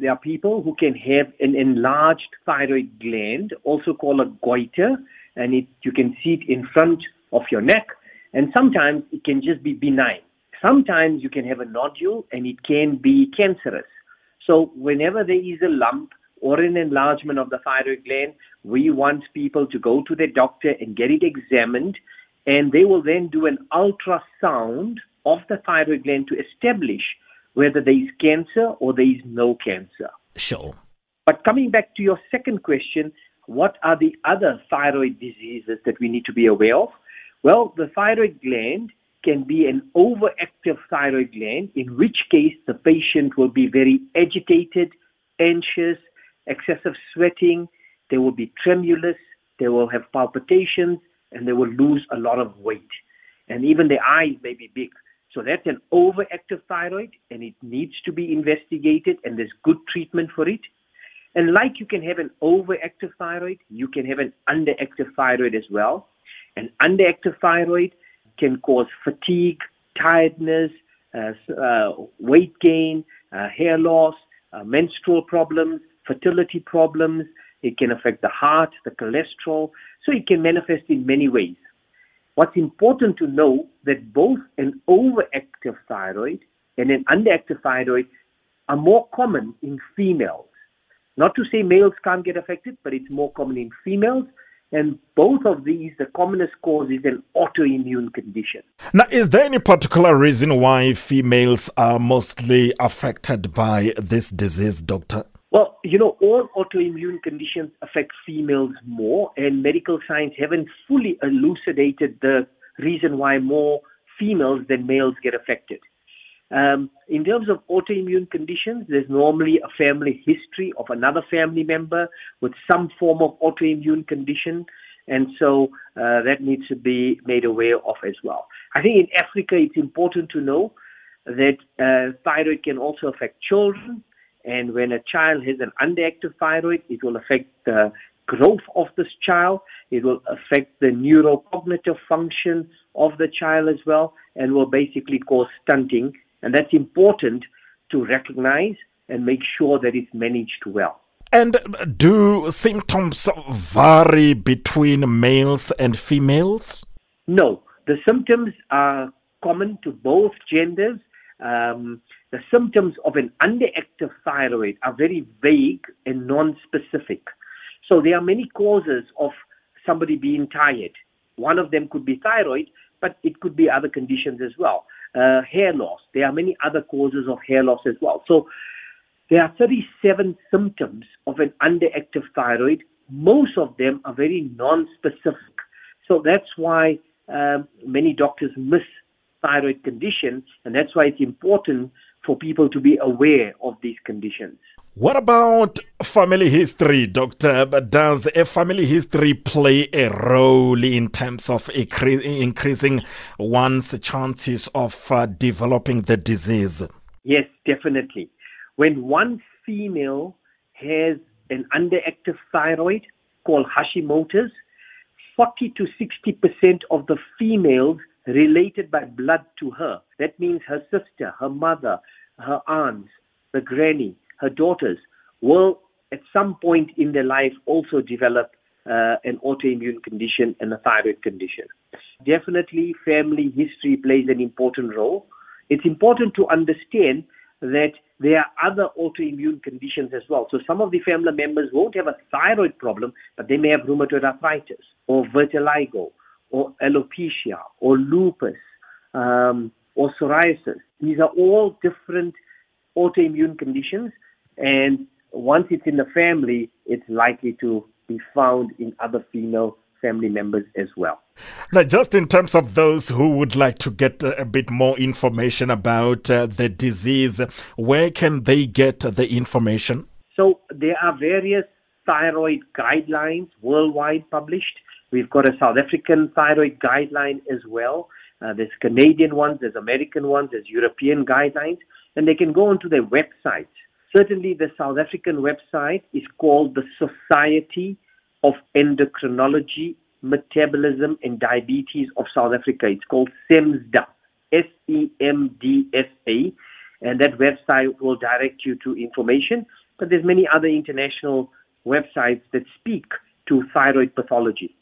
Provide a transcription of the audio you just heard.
there are people who can have an enlarged thyroid gland, also called a goiter, and it, you can see it in front of your neck. And sometimes it can just be benign. Sometimes you can have a nodule and it can be cancerous. So whenever there is a lump or an enlargement of the thyroid gland, we want people to go to their doctor and get it examined, and they will then do an ultrasound of the thyroid gland to establish whether there is cancer or there is no cancer. Sure. But coming back to your second question, what are the other thyroid diseases that we need to be aware of? Well, the thyroid gland can be an overactive thyroid gland, in which case the patient will be very agitated, anxious, excessive sweating, they will be tremulous, they will have palpitations, and they will lose a lot of weight. And even their eyes may be big. So that's an overactive thyroid, and it needs to be investigated, and there's good treatment for it. And like you can have an overactive thyroid, you can have an underactive thyroid as well. An underactive thyroid can cause fatigue, tiredness, uh, uh, weight gain, uh, hair loss, uh, menstrual problems, fertility problems. It can affect the heart, the cholesterol. So it can manifest in many ways. What's important to know that both an overactive thyroid and an underactive thyroid are more common in females. Not to say males can't get affected, but it's more common in females. And both of these, the commonest cause is an autoimmune condition. Now, is there any particular reason why females are mostly affected by this disease, doctor? Well, you know, all autoimmune conditions affect females more, and medical science haven't fully elucidated the reason why more females than males get affected. Um, in terms of autoimmune conditions, there's normally a family history of another family member with some form of autoimmune condition, and so uh, that needs to be made aware of as well. I think in Africa, it's important to know that uh, thyroid can also affect children, and when a child has an underactive thyroid, it will affect the growth of this child. It will affect the neurocognitive function of the child as well, and will basically cause stunting. And that's important to recognize and make sure that it's managed well. And do symptoms vary between males and females? No, the symptoms are common to both genders. Um, the symptoms of an underactive thyroid are very vague and non-specific. So there are many causes of somebody being tired. One of them could be thyroid, but it could be other conditions as well. Uh, hair loss. There are many other causes of hair loss as well. So there are 37 symptoms of an underactive thyroid. Most of them are very non-specific. So that's why um, many doctors miss thyroid condition, and that's why it's important for people to be aware of these conditions. What about family history, doctor? Does a family history play a role in terms of increasing one's chances of uh, developing the disease? Yes, definitely. When one female has an underactive thyroid called Hashimoto's, 40 to 60% of the females related by blood to her. That means her sister, her mother, her aunts, the granny, her daughters will at some point in their life also develop uh, an autoimmune condition and a thyroid condition. Definitely, family history plays an important role. It's important to understand that there are other autoimmune conditions as well. So some of the family members won't have a thyroid problem, but they may have rheumatoid arthritis or vitiligo or alopecia or lupus um, or psoriasis. These are all different autoimmune conditions, and once it's in the family, it's likely to be found in other female family members as well. Now, just in terms of those who would like to get a, bit more information about uh, the disease, where can they get the information? So, there are various thyroid guidelines worldwide published. We've got a South African thyroid guideline as well. Uh, there's Canadian ones, there's American ones, there's European guidelines, and they can go onto their website. Certainly, the South African website is called the Society of Endocrinology, Metabolism, and Diabetes of South Africa. It's called SEMDSA, S E M D S A. and that website will direct you to information. But there's many other international websites that speak to thyroid pathology.